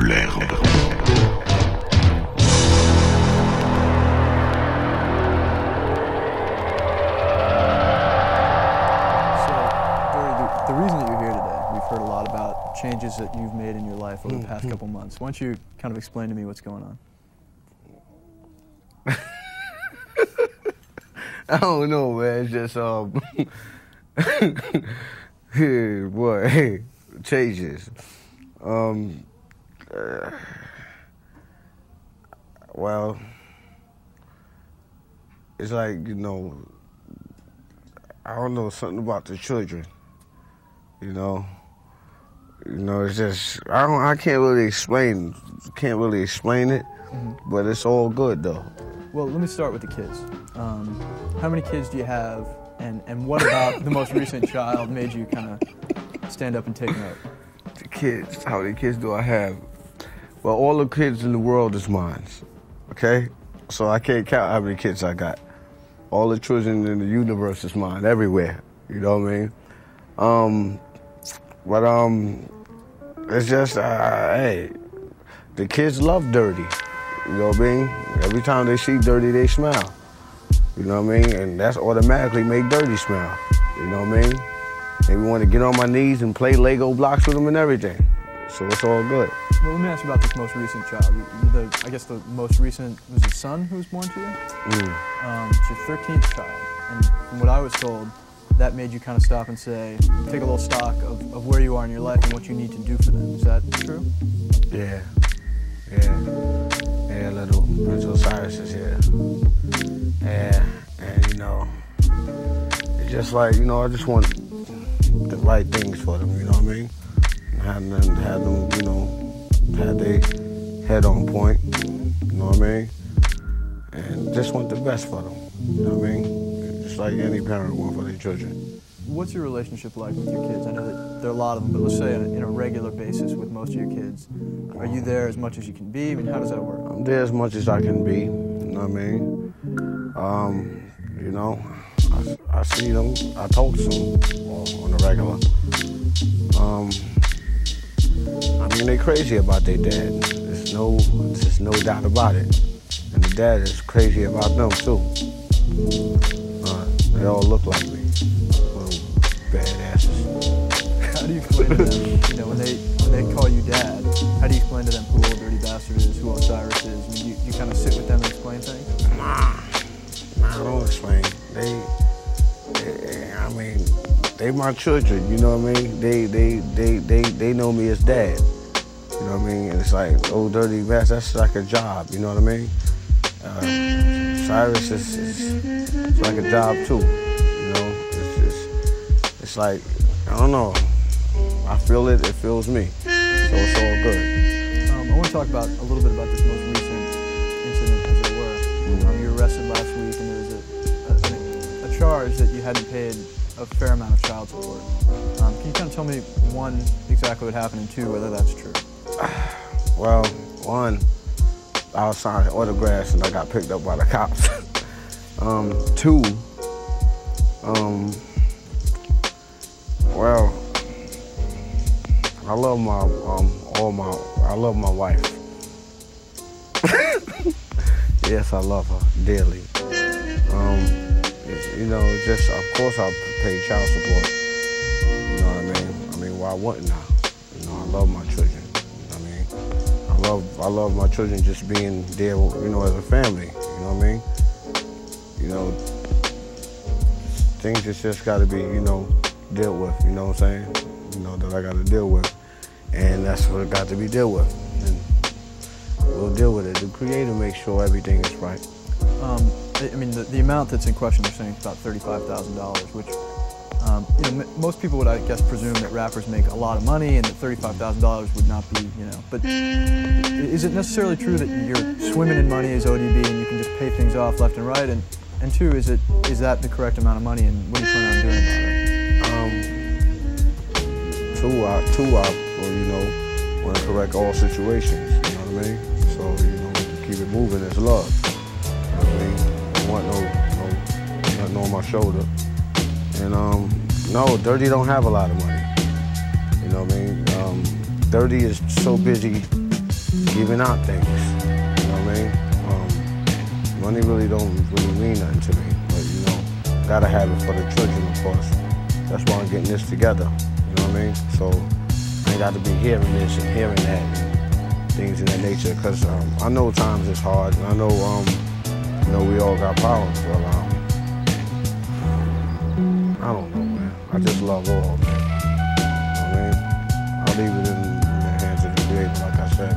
l'herbe. So, Dory, the, the reason that you're here today, we've heard a lot about changes that you've made in your life over the past couple months. Why don't you kind of explain to me what's going on? I don't know, man. It's just um, hey, boy, hey, changes. Um, uh, well, it's like you know, I don't know something about the children. You know, you know, it's just I don't, I can't really explain, can't really explain it, but it's all good though. Well, let me start with the kids. Um, how many kids do you have, and, and what about the most recent child made you kind of stand up and take note? The kids, how many kids do I have? Well, all the kids in the world is mine. Okay? So I can't count how many kids I got. All the children in the universe is mine, everywhere. You know what I mean? Um, but um, it's just, uh, hey, the kids love dirty. You know what I mean? Every time they see dirty, they smile. You know what I mean? And that's automatically make dirty smile. You know what I mean? They want to get on my knees and play Lego blocks with them and everything. So it's all good. Well, let me ask you about this most recent child. The, I guess the most recent was a son who was born to you. Mm. Um, it's your 13th child, and from what I was told, that made you kind of stop and say, take a little stock of, of where you are in your life and what you need to do for them. Is that true? Yeah. Yeah. Yeah, little Prince Osiris is here. Yeah. And, you know, it's just like, you know, I just want the right things for them, you know what I mean? Have them, have them you know, have their head on point, you know what I mean? And just want the best for them, you know what I mean? Just like any parent want for their children. What's your relationship like with your kids? I know that there are a lot of them, but let's say in a regular basis with most of your kids. Are you there as much as you can be? I mean, how does that work? I'm there as much as I can be. You know what I mean? Um, you know, I, I see them, I talk to them on a regular. Um, I mean, they crazy about their dad. There's no, there's no doubt about it. And the dad is crazy about them too. Uh, they all look like me, little badasses. How do you explain to them, you know, when they when they call you dad, how do you explain to them who Old Dirty Bastard is, who Osiris is? I mean, you, you kind of sit with them and explain things? Nah, nah, I don't explain. They, they, I mean, they my children. You know what I mean? They, they, they, they, they know me as dad. You know what I mean? And it's like old dirty bastard. That's like a job. You know what I mean? Uh, Cyrus is, is it's like a job too. You know, it's, it's, it's like I don't know. I feel it. It feels me. So it's all good. Um, I want to talk about a little bit about this most recent incident, as it were. Um, you were arrested last week, and there was a, a, a charge that you hadn't paid a fair amount of child support. Um, can you kind of tell me one exactly what happened, and two whether that's true? Well, one, I was signing autographs and I got picked up by the cops. um, two, um, well, I love my um all my I love my wife. yes, I love her dearly. Um, you know, just of course I pay child support. You know what I mean? I mean, why wouldn't I? You know, I love my children. I mean, I love I love my children just being there, you know, as a family. You know what I mean? You know, things that's just got to be, you know, dealt with. You know what I'm saying? You know that I got to deal with, and that's what it got to be dealt with. And we'll deal with it. The Creator makes sure everything is right. Um, I mean, the, the amount that's in question, they're saying it's about thirty-five thousand dollars, which um, you know, most people would, I guess, presume that rappers make a lot of money, and that thirty-five thousand dollars would not be, you know. But is it necessarily true that you're swimming in money as ODB, and you can just pay things off left and right? And and two, is it is that the correct amount of money, and what are you plan on doing about it? Um, two, I, two, I, well, you know, want to correct all situations. You know what I mean? So you know, keep it moving it's love. Want no, no, nothing on my shoulder. And um, no, Dirty don't have a lot of money. You know what I mean? Um, Dirty is so busy giving out things. You know what I mean? Um, money really don't really mean nothing to me, but you know, gotta have it for the children, of course. That's why I'm getting this together. You know what I mean? So I got to be hearing this and hearing that and things in that nature, because um, I know times is hard, and I know, um, you know, we all got problems, but um, I don't know, man. I just love all, man. You know what I mean? I'll leave it in, the hands of the Creator, like I said.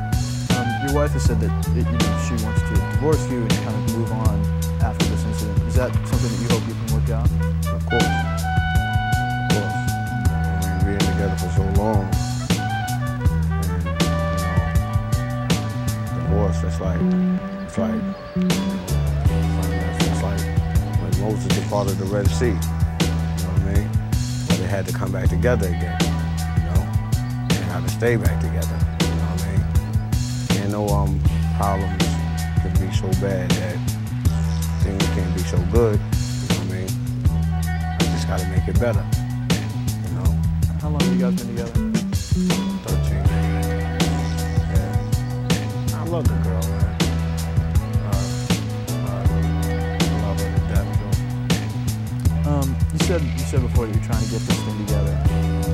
Um, your wife has said that it, you know, she wants to divorce you and kind of move on after this incident. Is that something that you hope you can work out? Of course. Of course. I mean, being together for so long. And, you know, divorce, it's like, it's like, Moses departed the Red Sea. You know what I mean? But they had to come back together again. You know? And had to stay back together. You know what I mean? And no um, problems can be so bad that things can't be so good. You know what I mean? I just gotta make it better. You know? How long have you guys been together? 13. Yeah. I love the said you said before that you're trying to get this thing together.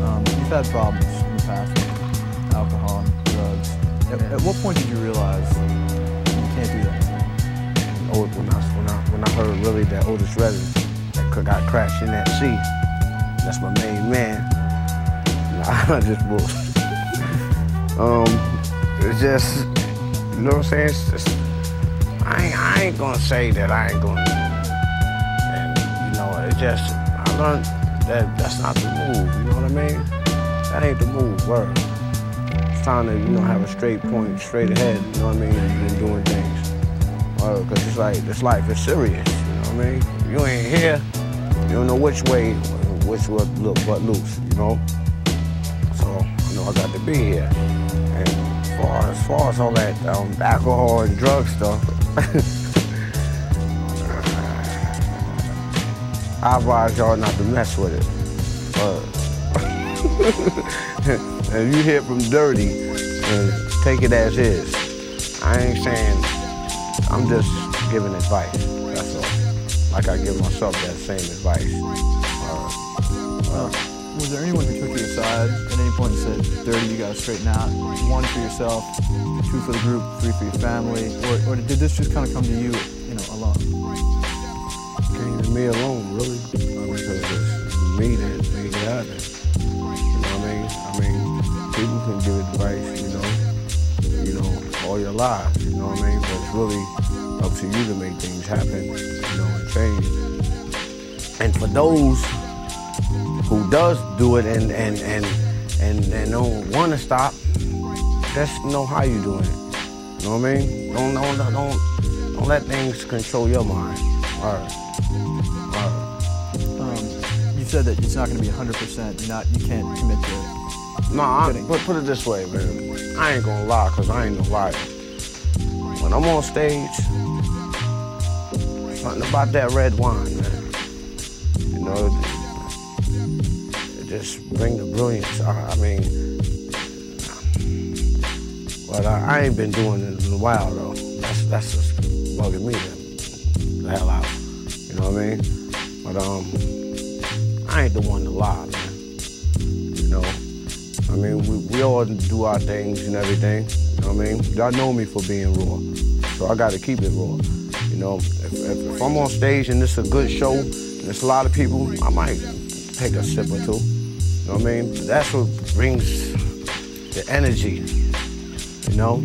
Um, you've had problems in the past with alcohol and drugs. At, Yeah. at what point did you realize you can't do that? Oh, when I, when I, when I heard really that Otis Redding that could- got crashed in that sea, that's my main man. I just bullshit. Um, it's just, you know what I'm saying? It's just, I ain't, I ain't gonna say that I ain't gonna, and you know, it just, that that's not the move. You know what I mean? That ain't the move. Word. It's time to, you know, have a straight point, straight ahead. You know what I mean? And doing things. Because it's like, this life is serious. You know what I mean? You ain't here. You don't know which way, which what look what loose. You know. So you know I got to be here. And as far as far as all that um, alcohol and drug stuff, I advise y'all not to mess with it. But if you hear from dirty, uh, take it as is. I ain't saying. I'm just giving advice. That's all. Like I give myself that same advice. Uh, Uh, was there anyone who took you aside at any point and said, "Dirty, you got to straighten out"? One for yourself, two for the group, three for your family, or, or did this just kind of come to you, you know, alone? came to me alone, me that made it happen. You know what I mean? I mean, people can give advice, you know, you know, all your lives, you know what I mean? But it's really up to you to make things happen, you know, and change. And for those who does do it and and and and, and don't want to stop, just know how you doing it. You know what I mean? Don't don't don't don't let things control your mind. All right. Said that it's not going to be 100%. You're not, you can't commit to it. No, I, Kidding. put, it this way, man. I ain't gonna lie, cause I ain't no liar. When I'm on stage, something about that red wine, man. You know, it, it just bring the brilliance. I, I mean, but I, I ain't been doing it in a while though. That's that's just bugging me the hell out. You know what I mean? But um, I ain't the one to lie, man. You know. I mean, we, we all do our things and everything. You know what I mean? Y'all know me for being raw, so I got to keep it raw. You know, if, if, if I'm on stage and it's a good show, and there's a lot of people, I might take a sip or two. You know what I mean? That's what brings the energy. You know.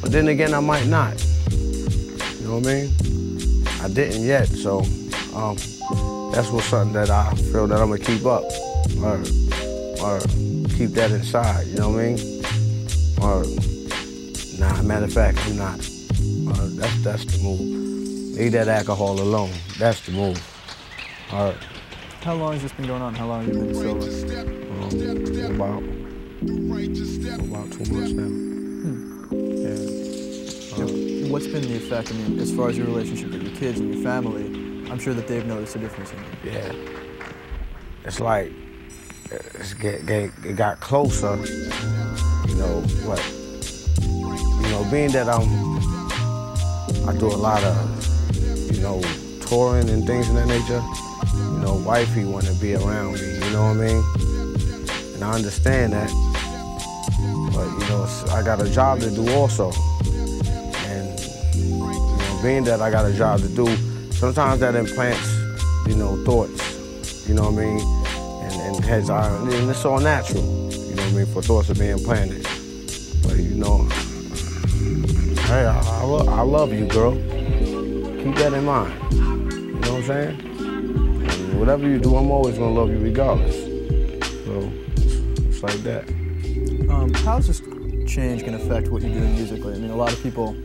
But then again, I might not. You know what I mean? I didn't yet, so um, that's what's something that I feel that I'm gonna keep up. Or, or keep that inside, you know what I mean? Or, nah, matter of fact, I'm not. Or that's, that's the move. Leave that alcohol alone. That's the move. All right. How long has this been going on? How long have you been sober? Um, about, about two months now. Yeah. And What's been the effect? I mean, as far as your relationship with your kids and your family, I'm sure that they've noticed a difference in you. Yeah. It's like it's get, get, it got closer. You know what? You know, being that I'm, I do a lot of, you know, touring and things of that nature. You know, wifey want to be around me. You know what I mean? And I understand that. But you know, I got a job to do also. And you know, being that I got a job to do, sometimes that implants, you know, thoughts. You know what I mean? And, and heads are, and it's all natural. You know what I mean? For thoughts of being planted. But you know, hey, I, I, lo- I love you, girl. Keep that in mind. You know what I'm saying? And whatever you do, I'm always gonna love you regardless. So it's like that. Um, how's this change to affect what you're doing musically? I mean, a lot of people,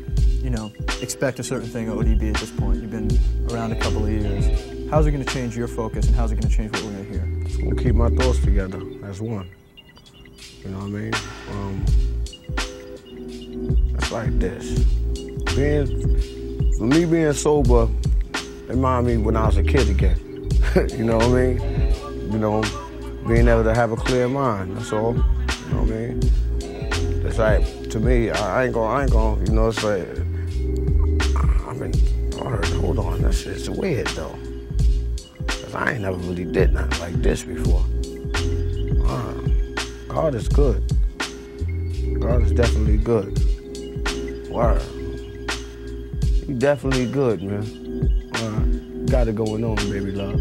you know, expect a certain thing at ODB at this point. You've been around a couple of years. How's it going to change your focus, and how's it going to change what we're going to hear? It's gonna keep my thoughts together as one. You know what I mean? Um, it's like this. Being, for me being sober, remind me when I was a kid again. you know what I mean? You know, being able to have a clear mind. That's all. You know what I mean? It's like to me, I ain't gonna, I ain't gonna. You know, it's like hold on, that's it's weird though. Cause I ain't never really did nothing like this before. Uh, God is good. God is definitely good. Word. He definitely good, man. Word. Got it going on, baby love.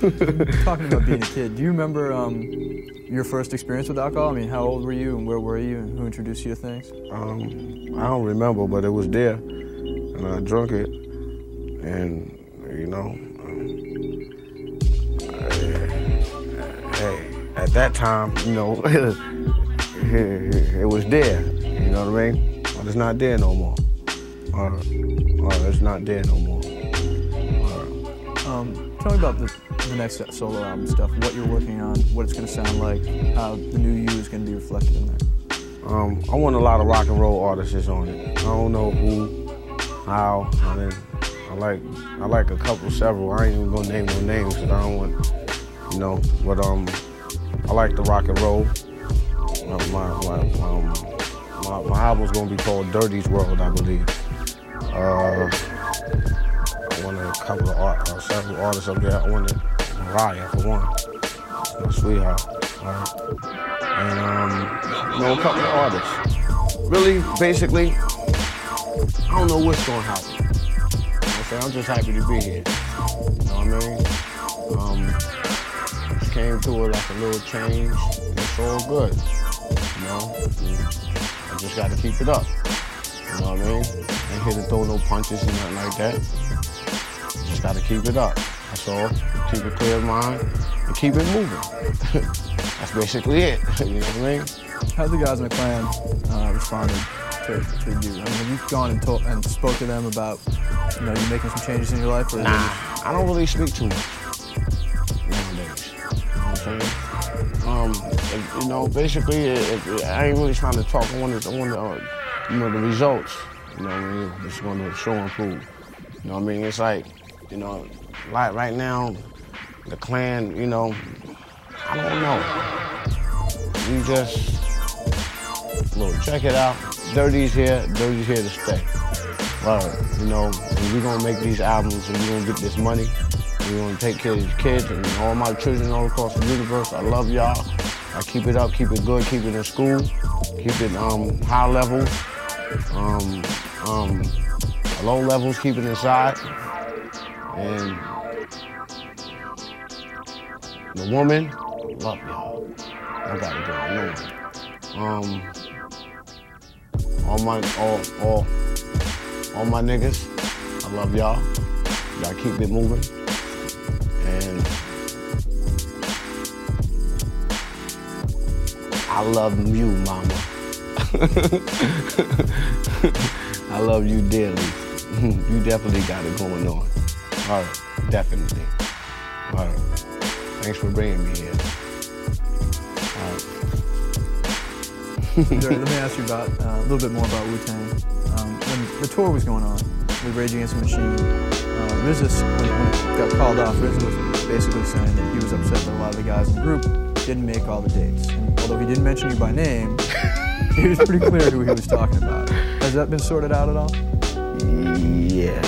Talking about being a kid, do you remember um, your first experience with alcohol? I mean, how old were you, and where were you, and who introduced you to things? Um, I don't remember, but it was there, and I drunk it, and you know, um, hey, at that time, you know, it was there. You know what I mean? But it's not there no more. Or, or it's not there no more. Or, Um, tell me about the, the next solo album stuff, what you're working on, what it's going to sound like, how the new you is going to be reflected in there. Um, I want a lot of rock and roll artists on it. I don't know who, how. I mean, like I like a couple, several. I ain't even gonna name no names because I don't want, you know. But um, I like the rock and roll. Uh, my my um, my, my album's gonna be called Dirty's World, I believe. Uh, I want a couple of art, uh, several artists up there. I wanted Mariah for one, my sweetheart. Uh, and um, you know, a couple of artists. Really, basically, I don't know what's gonna happen. You I'm just happy to be here. You know what I mean? Um, just came through it like a little change. It's all good. You know? I just gotta keep it up. You know what I mean? Ain't here to throw no punches and nothing like that. Just gotta keep it up. That's all. Keep a clear mind and keep it moving. That's basically it. you know what I mean? How the guys in the clan uh, responded to, to you? I mean, you've gone and, told, and spoke to them about, you know, you making some changes in your life? Or Nah, I don't really speak too much nowadays. You know? Um, if- you know, basically, if, if- I ain't really trying to talk. To, I want to, uh, you know, the results. You know what I mean? It's going to show and prove. You know what I mean? It's like, you know, like right now, the clan. You know, I don't know. You just look, check it out. Dirty's here. Dirty's here to stay. Word. You know, we're gonna make these albums and we're gonna get this money. We're gonna take care of these kids and all my children all across the universe. I love y'all. I keep it up, keep it good, keep it in school, keep it um, high level, um, um, low levels, keep it inside. And the woman, love y'all. I got it going on. Um, all my all all all my niggas, I love y'all. Y'all keep it moving. And I love you, mama. I love you dearly. you definitely got it going on. All right, definitely. All right. Thanks for bringing me here. Let me ask you about uh, a little bit more about Wu Tang. Um, when the tour was going on with Rage Against the Machine, uh, RZA, when, when it got called off, RZA was basically saying that he was upset that a lot of the guys in the group didn't make all the dates. And although he didn't mention you by name, he was pretty clear who he was talking about. Has that been sorted out at all? Yeah,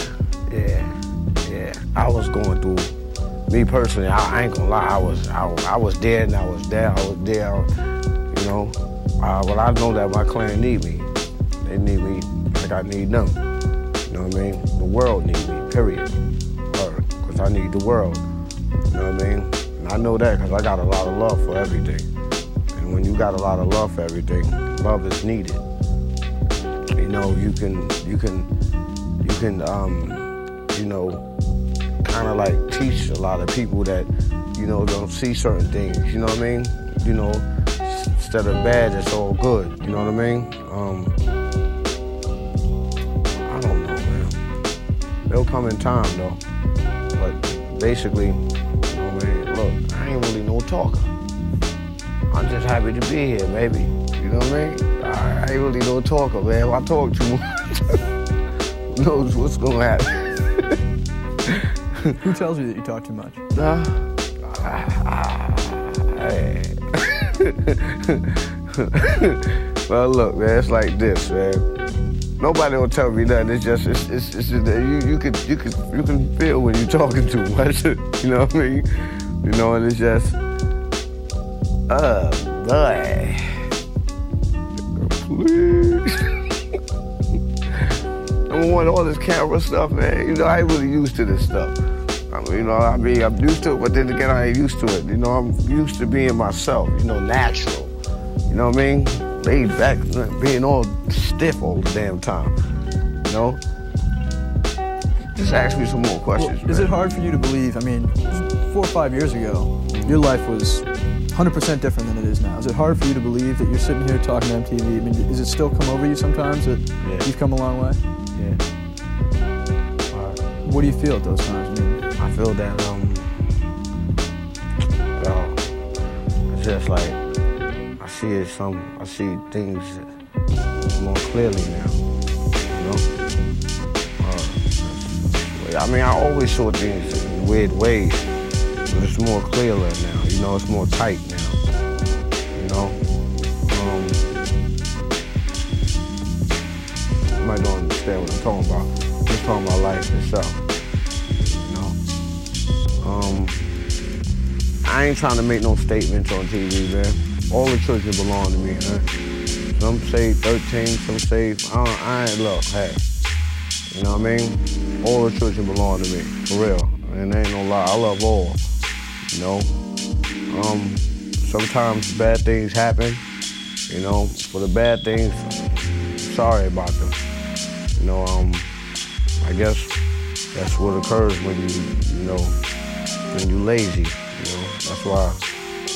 yeah, yeah. I was going through. Me personally, I, I ain't gonna lie. I was, I, I was there and I was there. I was there. You know, uh, but I know that my clan need me. They need me like I need them. You know what I mean? The world need me. Period. Because I need the world. You know what I mean? And I know that because I got a lot of love for everything. And when you got a lot of love for everything, love is needed. You know, you can, you can, you can, um, you know, kind of like teach a lot of people that, you know, don't see certain things. You know what I mean? You know, instead of bad, it's all good. You know what I mean? Um, I don't know, man. It'll come in time though. But basically, you know, man, look, I ain't really no talker. I'm just happy to be here, baby. You know what I mean? I ain't really no talker, man. If I talk too much, knows what's gonna happen. Who tells you that you talk too much? Uh, hey. well, look, man, it's like this, man. Nobody will tell me nothing. It's just, it's, it's, it's just, you, you can, you can, you can feel when you're talking too much. you know what I mean? You know, and it's just, oh boy, please. Don't want all this camera stuff, man. You know, I ain't really used to this stuff. I mean, you know, I mean, I'm used to it, but then again, I ain't used to it. You know, I'm used to being myself, you know, natural. You know what I mean? Laid back, being all stiff all the damn time. You know? Just ask me some more questions. Well, is it hard for you to believe? I mean, four or five years ago, your life was 100% different than it is now. Is it hard for you to believe that you're sitting here talking to MTV? I mean, does it still come over you sometimes that Yeah. you've come a long way? Yeah. What do you feel at those times? I mean, I feel that um well, it's just like I see some I see things more clearly now. You know? Uh, I mean I always saw things in weird ways, but it's more clearer now, you know, it's more tight now. You know? Um you might don't understand what I'm talking about. I'm just talking about life itself. Um, I ain't trying to make no statements on TV, man. All the children belong to me, huh? Some say 13, some say, I, don't, I ain't, look, hey. You know what I mean? All the children belong to me, for real. And ain't no lie, I love all, you know? Um, sometimes bad things happen, you know? For the bad things, sorry about them. You know, um, I guess that's what occurs when you, you know, when you lazy. You know, that's why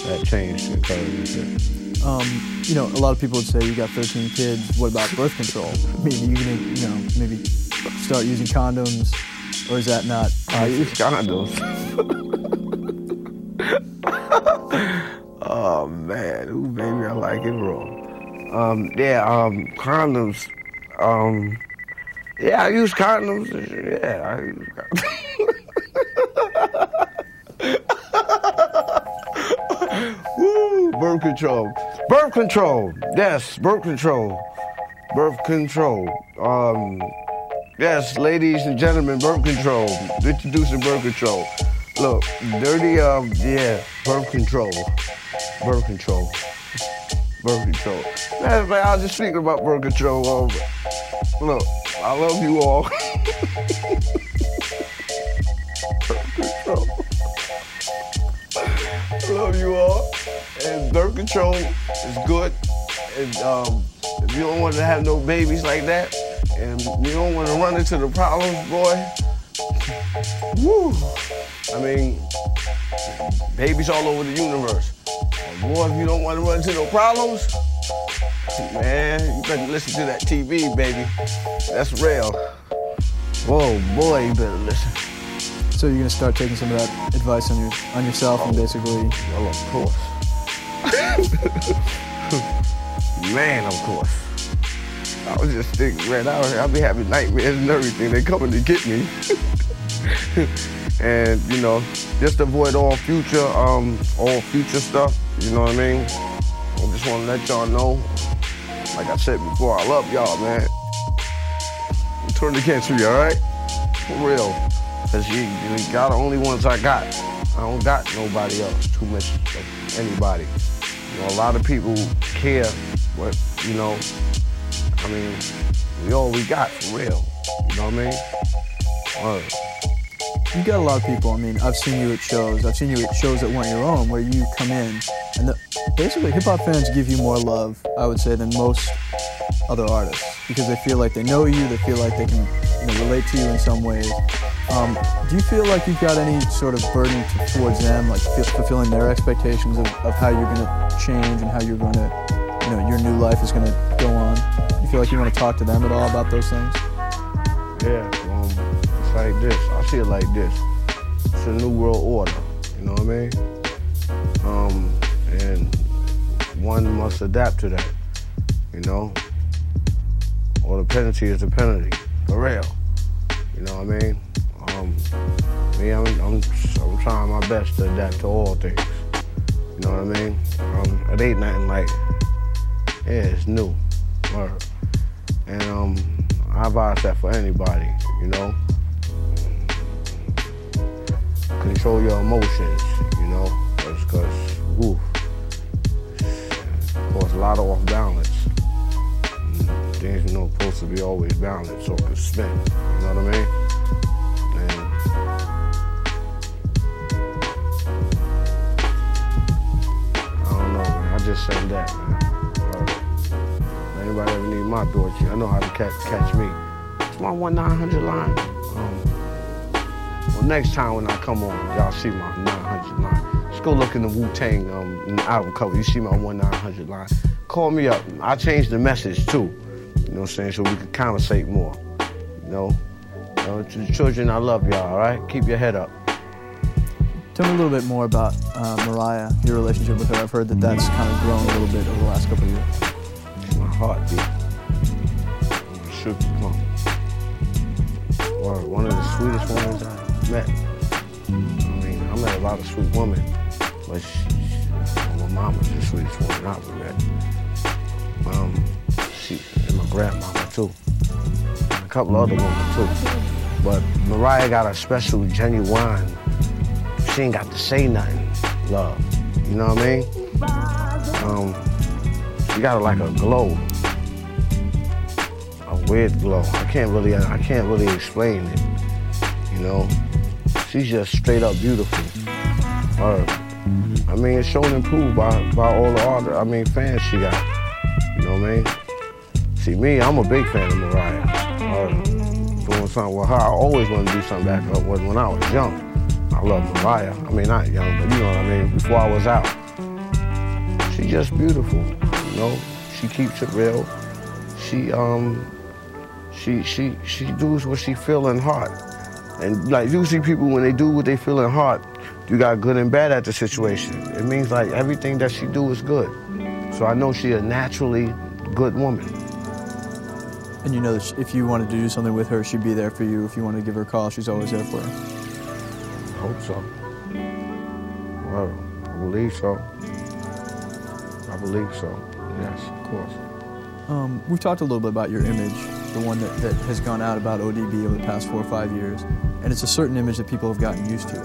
that change occurs. and shit. um, you know, a lot of people would say you got 13 kids. What about birth control? Maybe you gonna, you know, maybe start using condoms, or is that not? I use condoms. oh man, ooh baby, I like it raw. Um, yeah, um, condoms. Um, yeah, I use condoms. Yeah, I use condoms. Woo, birth control. Birth control. Yes, birth control. Birth control. Um, yes, ladies and gentlemen, birth control. Introducing birth control. Look, dirty, um, yeah, birth control. Birth control. Birth control. Of fact, I was just speaking about birth control. Um, look, I love you all. birth control. Love you all. And birth control is good. And um, if you don't want to have no babies like that, and you don't want to run into the problems, boy, woo. I mean, babies all over the universe. But boy, if you don't want to run into no problems, man, you better listen to that TV, baby. That's real. Whoa, boy, you better listen. So you're gonna start taking some of that advice on your on yourself and basically. Well, of course. man, of course. I was just thinking, man, I was, I'll be having nightmares and everything. They're coming to get me. and, you know, just avoid all future, um, all future stuff. You know what I mean? I just want to let y'all know, like I said before, I love y'all, man. Turn the against me, all right? For real. Cause you, got the only ones I got. I don't got nobody else. Too much of anybody. You know, a lot of people care, but you know, I mean, we all we got for real. You know what I mean? Word. You got a lot of people. I mean, I've seen you at shows. I've seen you at shows that weren't your own, where you come in, and the, basically hip hop fans give you more love, I would say, than most other artists because they feel like they know you. They feel like they can you know, relate to you in some ways. Um, do you feel like you've got any sort of burden towards them, like f- fulfilling their expectations of, of how you're going to change and how you're going to, you know, your new life is going to go on? You feel like you want to talk to them at all about those things? Yeah, um, it's like this. I see it like this. It's a new world order. You know what I mean? Um, and one must adapt to that. You know, or the penalty is the penalty, for real. You know what I mean? Um, me, I'm, I'm, I'm trying my best to adapt to all things. You know what I mean? Um, it ain't nothing like, yeah, it's new. And um, I advise that for anybody, you know? Control your emotions, you know? Cause, cause woof, cause a lot of off balance. Things, you know, supposed to be always balanced can spin, you know what I mean? I don't know. I just said that, man. Uh, anybody ever need my Dorothy, I know how to catch, catch me. It's my 1-900 line. Um, well, next time when I come on, y'all see my 900 line. Just go look in the Wu-Tang um, album cover. You see my 1-900 line. Call me up. I changed the message, too. You know what I'm saying? So we can conversate more. You know? You know, to the children, I love y'all, all right? Keep your head up. Tell me a little bit more about uh, Mariah, your relationship with her. I've heard that that's kind of grown a little bit over the last couple of years. My heartbeat. Come on. Or one of the sweetest women I met. I mean, I met a lot of sweet women, but she, she, my mama's the sweetest woman I've ever met. Um, she my grandmama too. A couple other women too. But Mariah got a special, genuine. She ain't got to say nothing. Love. You know what I mean? Um, she got like a glow a weird glow. I can't really, I can't really explain it. You know, she's just straight up beautiful. Her, I mean, it's shown and proved by, by all the art. I mean, fans she got. You know what I mean? See, me, I'm a big fan of Mariah. Her, doing something with her. I always wanted to do something back up when, when I was young. I love Mariah. I mean, not young, but you know what I mean. Before I was out, she's just beautiful. You know, she keeps it real. She um she she she does what she feel in heart. And like usually people when they do what they feel in heart, you got good and bad at the situation. It means like everything that she do is good. So I know she a naturally good woman. And you know that if you wanted to do something with her, she'd be there for you. If you wanted to give her a call, she's always there for you. I hope so. Well, I believe so. I believe so. Yes, of course. Um, we've talked a little bit about your image, the one that, that has gone out about ODB over the past four or five years, and it's a certain image that people have gotten used to.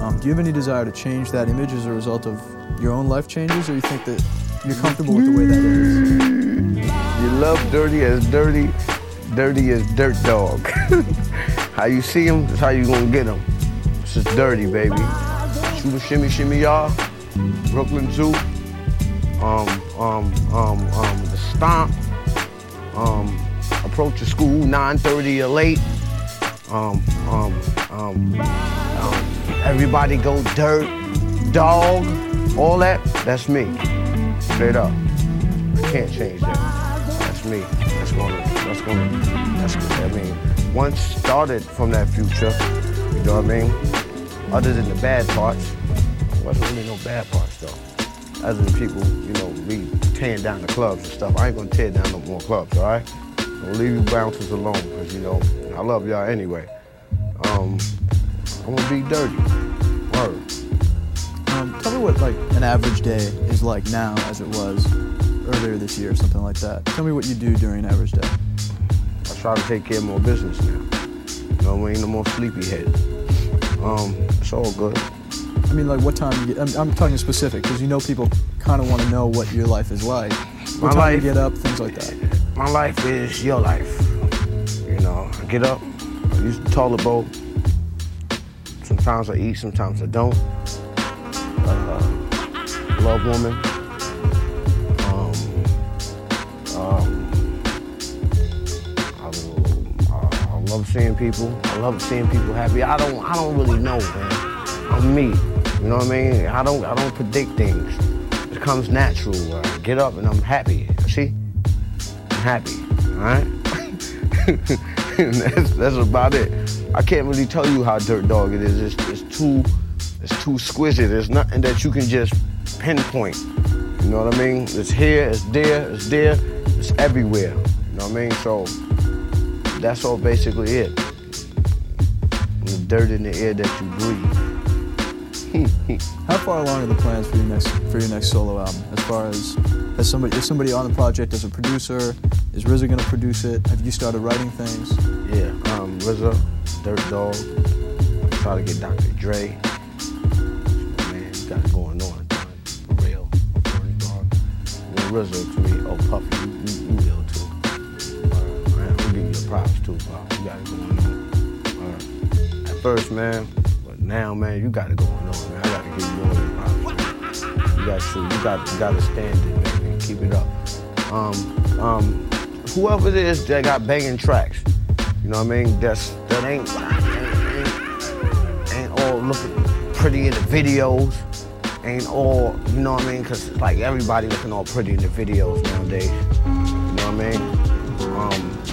Um, do you have any desire to change that image as a result of your own life changes, or you think that you're comfortable with the way that is? You love dirty as dirty, dirty as dirt dog. how you see him, that's how you gonna get him. It's just dirty, baby. Shoot a shimmy, shimmy, y'all. Brooklyn Zoo. Um, um, um, um, the stomp. Um, approach the school 9:30 or late. Um, um, um, um, everybody go dirt, dog, all that. That's me. Straight up. I can't change that. Me. That's gonna. That's gonna. That's. Gonna, I mean, once started from that future. You know what I mean? Other than the bad parts, wasn't really no bad parts though. Other than people, you know, me tearing down the clubs and stuff. I ain't gonna tear down no more clubs. All right? Gonna leave you bouncers alone because you know I love y'all anyway. Um, I'm gonna be dirty. Word. Um, tell me what like an average day is like now, as it was earlier this year, or something like that. Tell me what you do during an average day. I try to take care of more business now. You know I mean? No more sleepyhead. Um, it's all good. I mean, like what time you get? I'm, I'm talking specific because you know people kind of want to know what your life is like. What My time life- you get up, things like that. My life is your life. You know, I get up, I use the toilet bowl. Sometimes I eat, sometimes I don't. Uh, love woman. Love seeing people. I love seeing people happy. I don't. I don't really know, man. I'm me. You know what I mean? I don't. I don't predict things. It comes natural. Uh, I get up and I'm happy. See? I'm happy. All right. that's, that's about it. I can't really tell you how Dirt Dog it is. It's, it's too, it's too exquisite. There's nothing that you can just pinpoint. You know what I mean? It's here, it's there, it's there, it's everywhere. You know what I mean? So that's all basically it. The dirt in the air that you breathe. How far along are the plans for your next for your next solo album? As far as has somebody is somebody on the project as a producer? Is RZA gonna produce it? Have you started writing things? Yeah, um, RZA, Dirt Dog, try to get Dr. Dre. Man, got it going on. For real. Dirt Dog. RZA to me, oh Puffy, props too, bro. You got it going on. At first, man, but now, man, you got it going on, man. I gotta give you all your props, man. You got to, you got, you got to stand it, man. Keep it up. Um, um, whoever it is that got banging tracks, you know what I mean? That's that ain't ain't, ain't all looking pretty in the videos. Ain't all, you know what I mean? Cause like everybody looking all pretty in the videos nowadays. You know what I mean?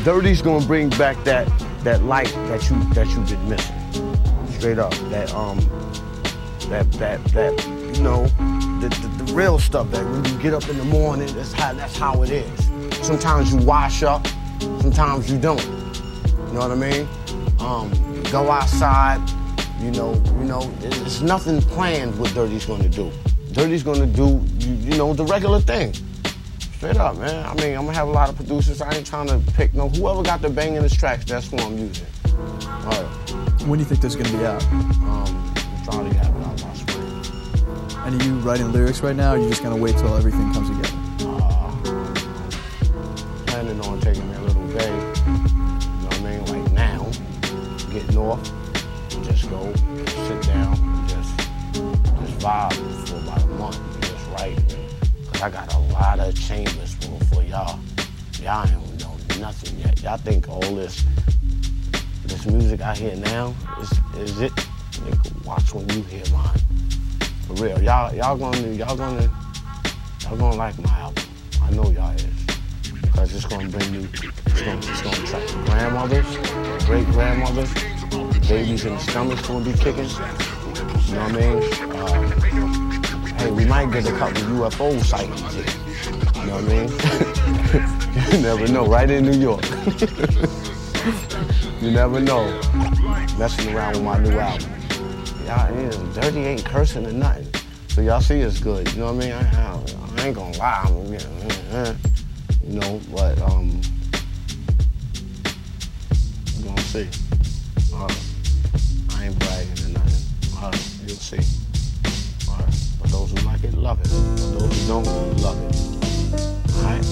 Dirty's gonna bring back that that light that you that you've been missing. Straight up. That um that that that you know the, the, the real stuff that when you get up in the morning that's how that's how it is sometimes you wash up sometimes you don't you know what i mean um go outside you know you know it's nothing planned what dirty's gonna do dirty's gonna do you, you know the regular thing straight up man i mean i'm gonna have a lot of producers i ain't trying to pick no whoever got the banging his tracks that's who i'm using all right When do you think this is gonna be out? um i'm trying to have it out by spring And are you writing lyrics right now? Or are you just gonna wait till everything comes together? planning on taking a little day. You know what I mean? Like now, getting off, just go, sit down, just just vibe for about I got a lot of chambers for, for y'all. Y'all ain't know nothing yet. Y'all think all this this music I hear now is is it? Nigga, watch when you hear mine. For real, y'all y'all gonna y'all gonna y'all gonna like my album. I know y'all is. Cause it's gonna bring you, it's gonna, it's gonna attract the grandmothers, great grandmothers, babies in the stomachs gonna be kicking. You know what I mean? Hey, we might get a couple UFO sightings here. You know what I mean? you never know, right in New York. you never know. Messing around with my new album. Y'all, yeah, dirty ain't cursing or nothing. So y'all see it's good. You know what I mean? I, I, I ain't gonna lie. I'm, you know. You know, but um, we gonna see. Uh, I ain't bragging or nothing. Uh, you'll see. For those who like it, love it. For those who don't, love it. All right.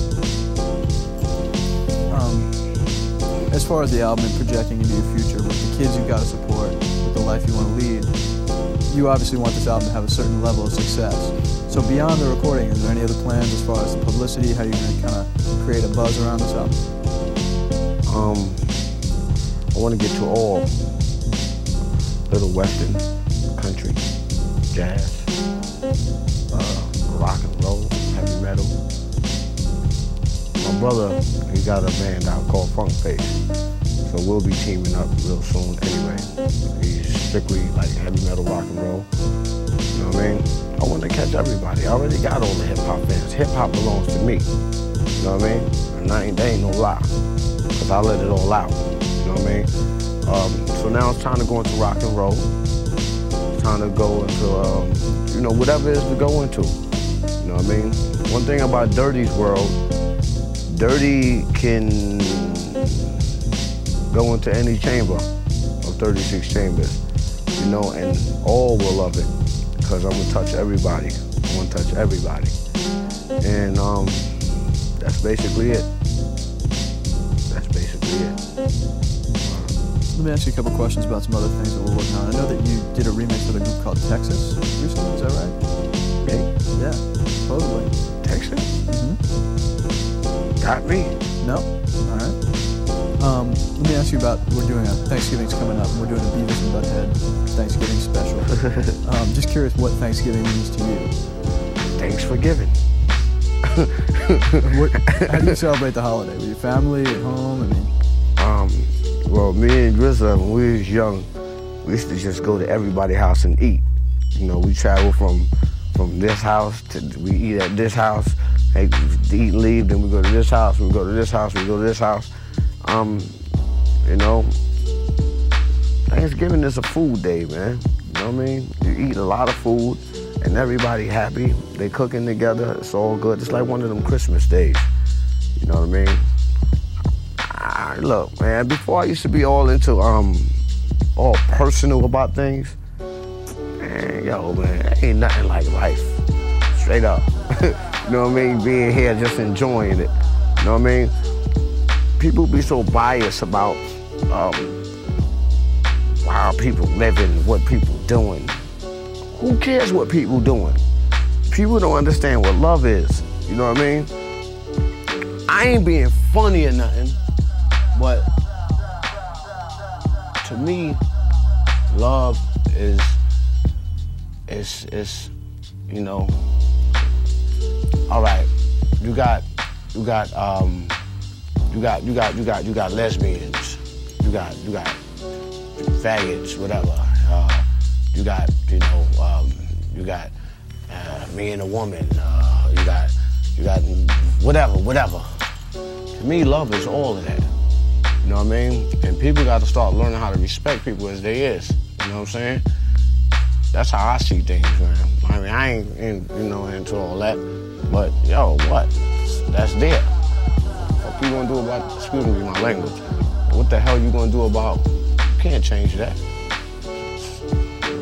Um, as far as the album and projecting into your future with the kids you've gotta support, with the life you wanna lead, you obviously want this album to have a certain level of success. So beyond the recording, is there any other plans as far as the publicity, how you're gonna kind of create a buzz around this album? Um, I want to get to all little western, country, jazz, uh, rock and roll, heavy metal. My brother, he got a band out called Funk Face, so we'll be teaming up real soon. Anyway, he's strictly like heavy metal, rock and roll. You know what I mean? I want to catch everybody. I already got all the hip hop fans. Hip hop belongs to me. You know what I mean? And I ain't, ain't no lie. Cause I let it all out. You know what I mean? Um, so now it's time to go into rock and roll. Time to go into, um, you know, whatever it is to go into. You know what I mean? One thing about Dirty's world, Dirty can go into any chamber of 36 chambers, you know, and all will love it because I'm gonna touch everybody. I'm gonna touch everybody. And um, that's basically it. That's basically it. Let me ask you a couple questions about some other things that we're working on. I know that you did a remix with a group called Texas recently. Is that right? Okay? Yeah, supposedly. Texas? Mm-hmm. Got me. No. All right. Um, let me ask you about. We're doing a Thanksgiving's coming up. and We're doing a Beavis and Butthead Thanksgiving special. um, just curious what Thanksgiving means to you. Thanks for giving. What, how do you celebrate the holiday? With your family at home? I mean, Um, well, me and Grizzly, when we was young, we used to just go to everybody's house and eat. You know, we travel from from this house to we eat at this house, hey, eat and leave, then we go to this house, we go to this house, we go to this house. Um, you know, Thanksgiving is a food day, man. You know what I mean? You eat a lot of food and everybody happy. They cooking together. It's all good. It's like one of them Christmas days. You know what I mean? Ah, look, man, before I used to be all into um all personal about things, man, yo, man, ain't nothing like life. Straight up. you know what I mean? Being here just enjoying it. You know what I mean? People be so biased about um how people living, what people doing. Who cares what people doing? People don't understand what love is. You know what I mean? I ain't being funny or nothing, but to me, love is is is you know. All right, you got you got um you got you got you got you got lesbians, you got you got faggots, whatever. Uh, you got you know um, you got uh, me and a woman. Uh, you got you got whatever whatever. To me, love is all of that. You know what I mean? And people got to start learning how to respect people as they is. You know what I'm saying? That's how I see things, man. I mean, I ain't, in, you know, into all that. But, yo, what? That's there. What you gonna do about, excuse me, my language. What the hell you gonna do about, you can't change that.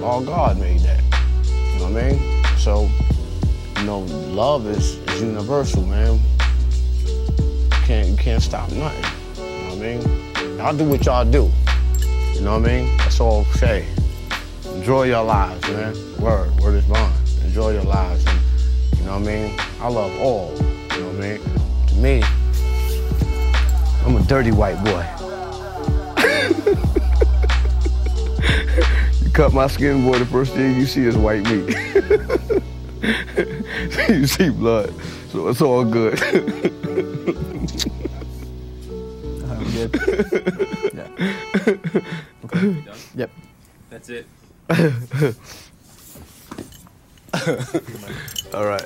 All God made that. You know what I mean? So, you know, love is, is universal, man. You can't, you can't stop nothing. What I mean? Y'all do what y'all do. You know what I mean? That's all I say. Enjoy your lives, man. Word, word is bond. Enjoy your lives. And, you know what I mean? I love all. You know what I mean? To me, I'm a dirty white boy. you cut my skin, boy, the first thing you see is white meat. you see blood. So it's all good. Good. yeah. Done? Yep. That's it. all right.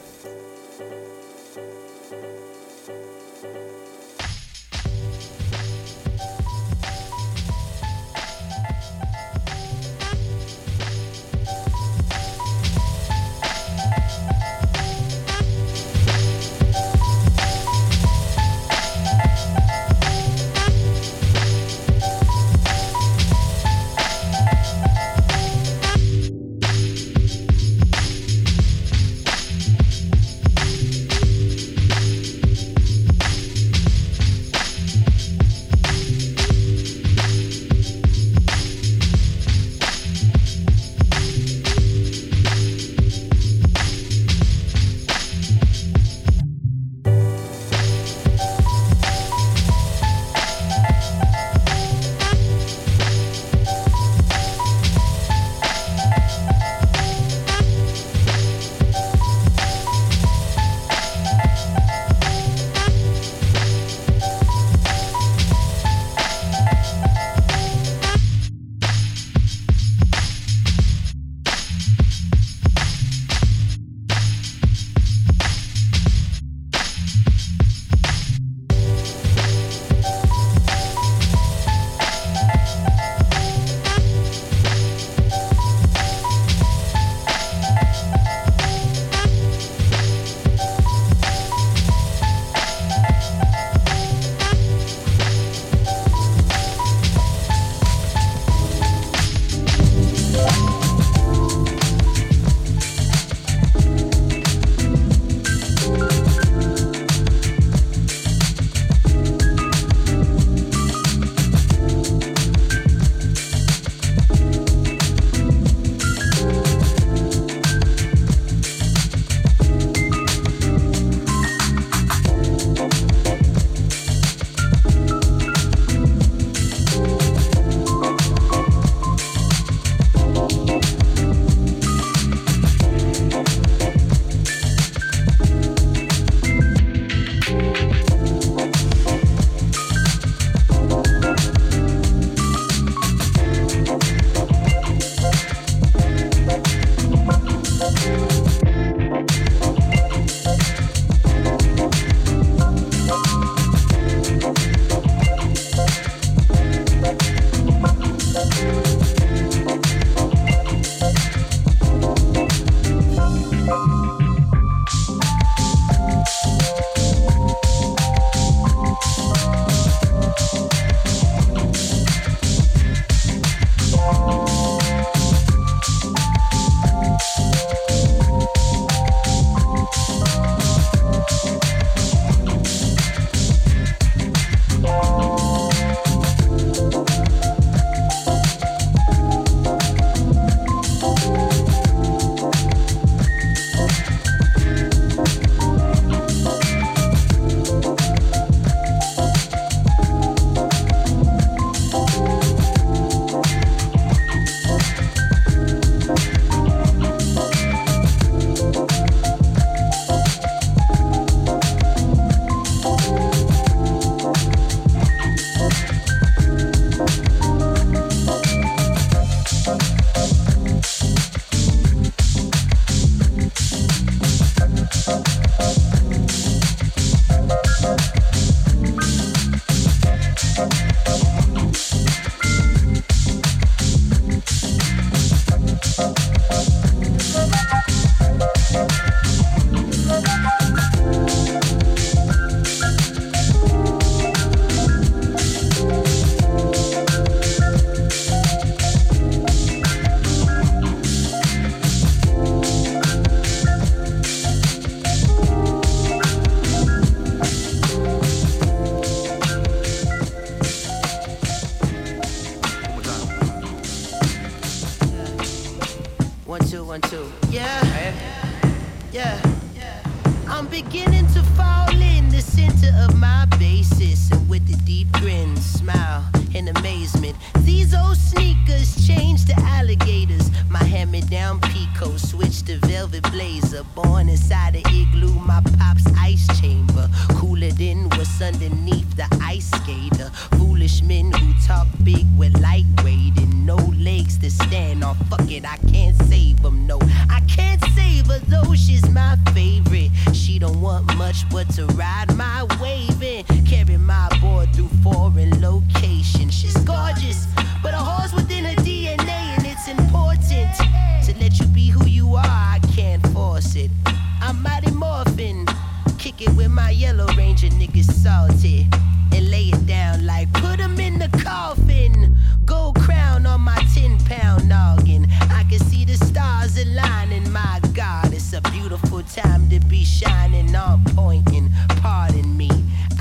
Ranger niggas salty, and lay it down like put 'em in the coffin. Gold crown on my 10 pound noggin. I can see the stars aligning, my God. It's a beautiful time to be shining on point. And pardon me,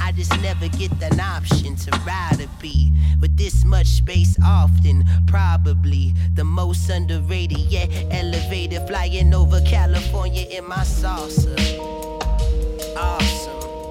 I just never get an option to ride a beat with this much space often. Probably the most underrated, yet elevated. Flying over California in my saucer. Awesome.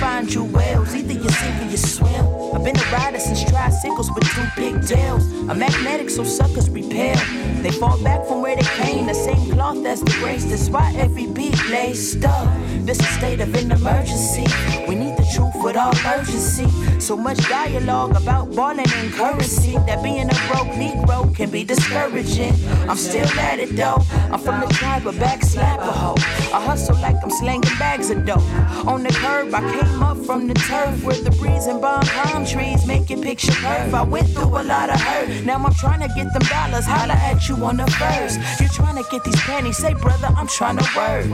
Your fine jewels. Either you sink or you swim. I've been a rider since tricycles with two pigtails. I'm magnetic, so suckers repel. They fall back from where they came. The same cloth as the grace. That's why every beat lays stuck. This a state of an emergency. We need truth with all urgency. So much dialogue about balling in currency that being a broke Negro can be discouraging. I'm still at it though. I'm from the tribe of back slapper hoe. I hustle like I'm slanging bags of dope. On the curb, I came up from the turf where the breeze and bomb palm trees make your picture curve. I went through a lot of hurt. Now I'm trying to get them dollars. Holla at you on the first. You're trying to get these pennies. Say, brother, I'm trying to work.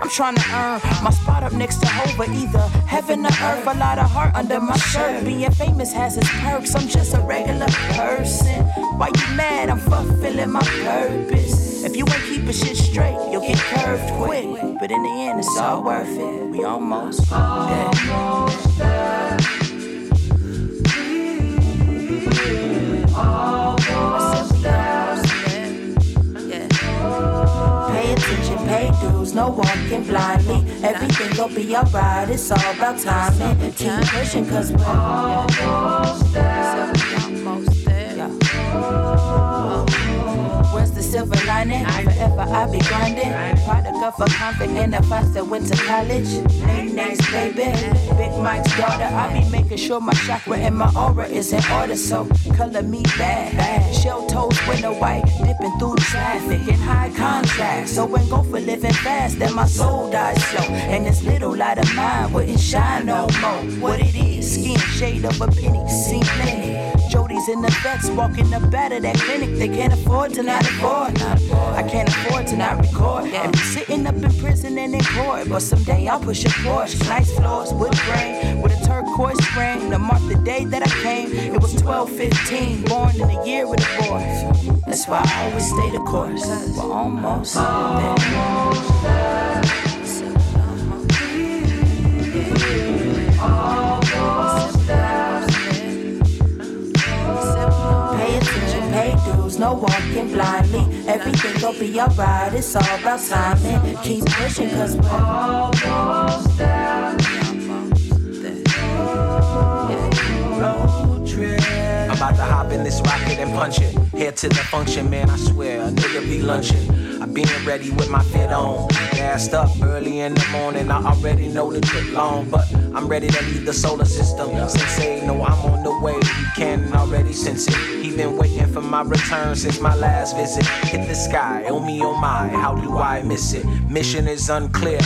I'm trying to earn my spot up next to Hova, either heaven or earth. A lot of heart under my shirt. Being famous has its perks. I'm just a regular person. Why you mad? I'm fulfilling my purpose. If you ain't keeping shit straight, you'll get curved quick. But in the end, it's all worth it. We almost there. Pay attention, no one can blind me. Everything gon' be alright, it's all about timing. Keep pushing, cause we're almost there. Yeah. Where's the silver lining. Forever I be grinding. Product of a conflict and a that went to college. Name names, baby. Big Mike's daughter. I be making sure my chakra and my aura is in order. So color me bad. Shell toes, winter white, dipping through traffic in high contrast. So when go for living fast, then my soul dies slow. And this little light of mine wouldn't shine no more. What it is, skin shade of a penny, seen plenty. In the vets, walking up out of that clinic. They can't afford to not afford. I can't afford to not record. And be sitting up in prison and in court. But someday I'll push a Porsche. Nice floors, wood grain, with a turquoise frame. To mark the day that I came, it was 1215. Born in a year with a boy. That's why I always stay the course. We're almost there. No walking blindly. Everything gon' be alright, it's all about timing. Keep pushing, cause we're almost. Road trip. I'm about to hop in this rocket and punch it. Head to the function, man, I swear, a nigga be lunching. I been ready with my fit on. Gassed up early in the morning, I already know the trip long, but I'm ready to leave the solar system. Sensei, know I'm on the way, he can already sense it. He been waiting for my return since my last visit. Hit the sky, oh me, oh my, how do I miss it? Mission is unclear.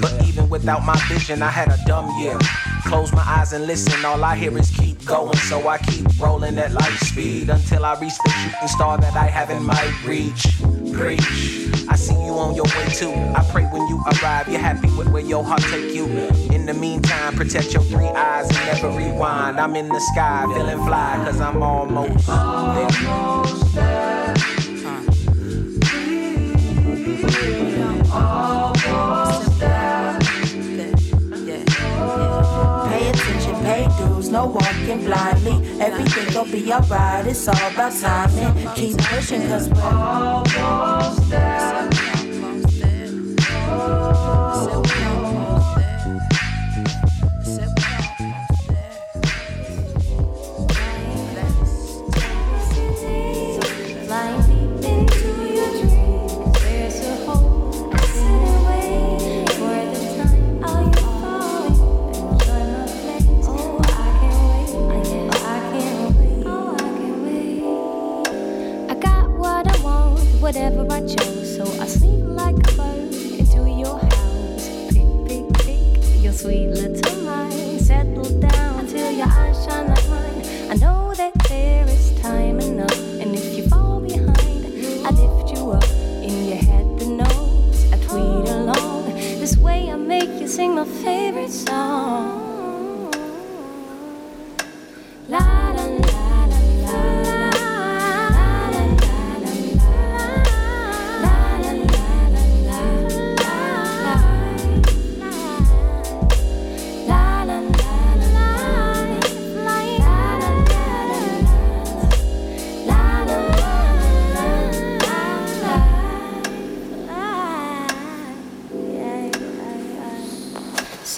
But even without my vision, I had a dumb year. Close my eyes and listen, all I hear is keep going. So I keep rolling at light speed until I reach the shooting star that I have in my reach. Preach. I see you on your way too. I pray when you arrive, you're happy with where your heart take you. In the meantime, protect your three eyes and never rewind. I'm in the sky, feeling fly, cause I'm almost there. Pay dues, no walking blindly. Everything gon' be alright, it's all about timing. Keep pushing, cause we're almost there. Flying sing my favorite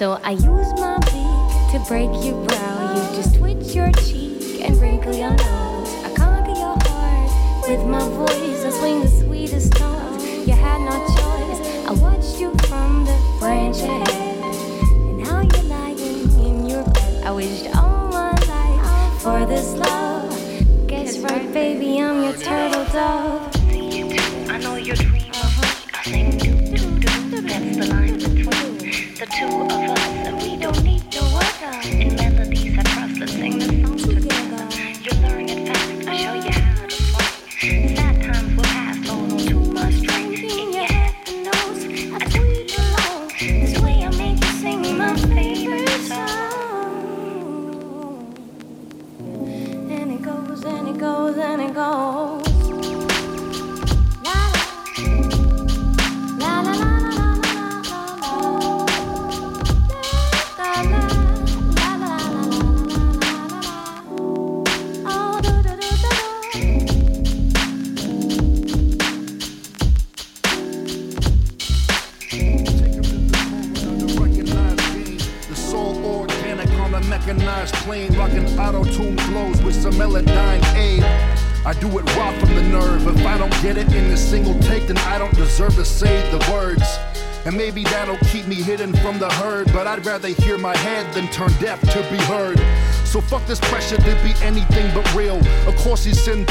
So I use my beak to break your brow. You just twitch your cheek and wrinkle your nose. I conquer your heart with my voice. I swing the sweetest tones. You had no choice. I watched you from the branch ahead. And now you're lying in your bed. I wished all my life for this love. Guess right, baby, I'm your turtle dove.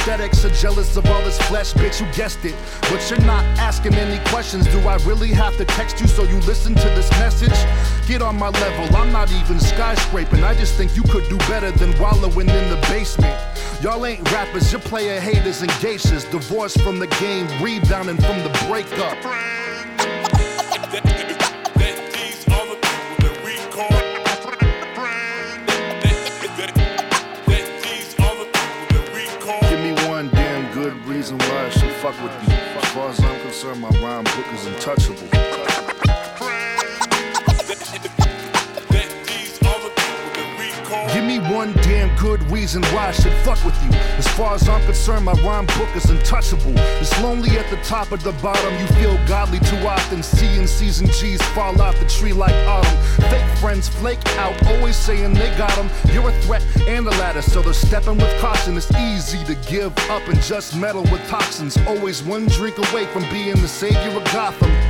These synthetics are jealous of all this flesh, bitch, you guessed it. But you're not asking any questions. Do I really have to text you so you listen to this message? Get on my level, I'm not even skyscraping. I just think you could do better than wallowing in the basement. Y'all ain't rappers, you're player haters and geishas. Divorced from the game, rebounding from the breakup. Reason why I should fuck with you. As far as I'm concerned, my rhyme book is untouchable. It's lonely at the top of the bottom. You feel godly too often. Seeing and G's fall off the tree like autumn. Fake friends flake out, always saying they got 'em. You're a threat and a ladder, so they're stepping with caution. It's easy to give up and just meddle with toxins. Always one drink away from being the savior of Gotham.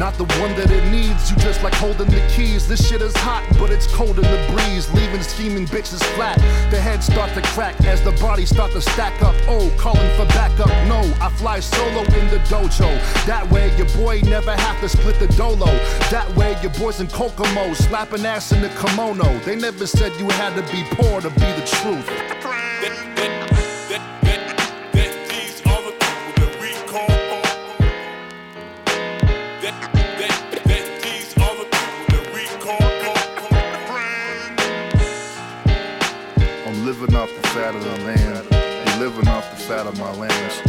Not the one that it needs, you just like holding the keys. This shit is hot, but it's cold in the breeze, leaving scheming bitches flat. The heads start to crack as the bodies start to stack up. Oh, calling for backup. No, I fly solo in the dojo. That way, your boy never have to split the dolo. That way, your boys in Kokomo slapping ass in the kimono. They never said you had to be poor to be the truth. Fat of the land. You're living off the fat of my lambs.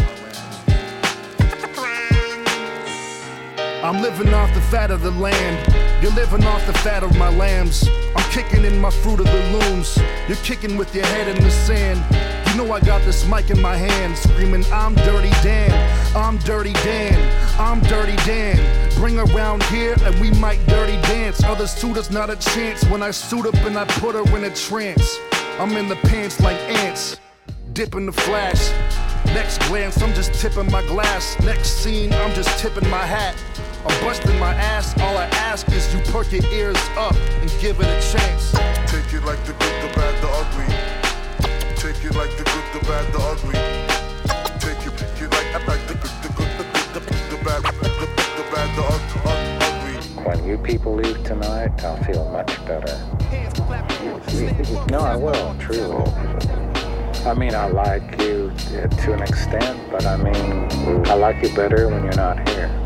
I'm living off the fat of the land. You're living off the fat of my lambs. I'm kicking in my fruit of the looms. You're kicking with your head in the sand. You know I got this mic in my hand, screaming, I'm Dirty Dan, I'm Dirty Dan, I'm Dirty Dan. Bring around here and we might dirty dance. Other suitors not a chance. When I suit up and I put her in a trance, I'm in the pants like ants, dipping the flash. Next glance, I'm just tipping my glass. Next scene, I'm just tipping my hat. I'm busting my ass. All I ask is you perk your ears up and give it a chance. Take it like the good, the bad, the ugly. Take it like the good, the bad, the ugly. When you people leave tonight, I'll feel much better. No, I will, truly. I mean, I like you uh, to an extent, but I mean, I like you better when you're not here.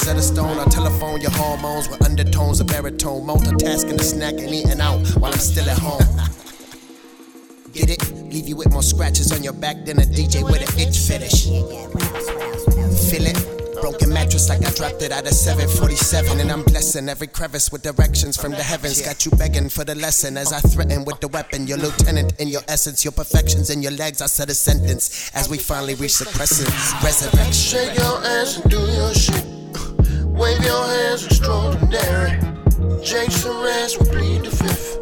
Rosetta Stone. I telephone your hormones with undertones of baritone. Multitasking the snack and eating out while I'm still at home. Get it? Leave you with more scratches on your back than a DJ with an itch fetish. Feel it? Broken mattress like I dropped it out of 747. And I'm blessing every crevice with directions from the heavens. Got you begging for the lesson as I threaten with the weapon. Your lieutenant in your essence, your perfections in your legs. I said a sentence as we finally reach the crescent. Resurrection. Shake your ass and do your shit. Wave your hands extraordinary. Jason Rass will plead the fifth.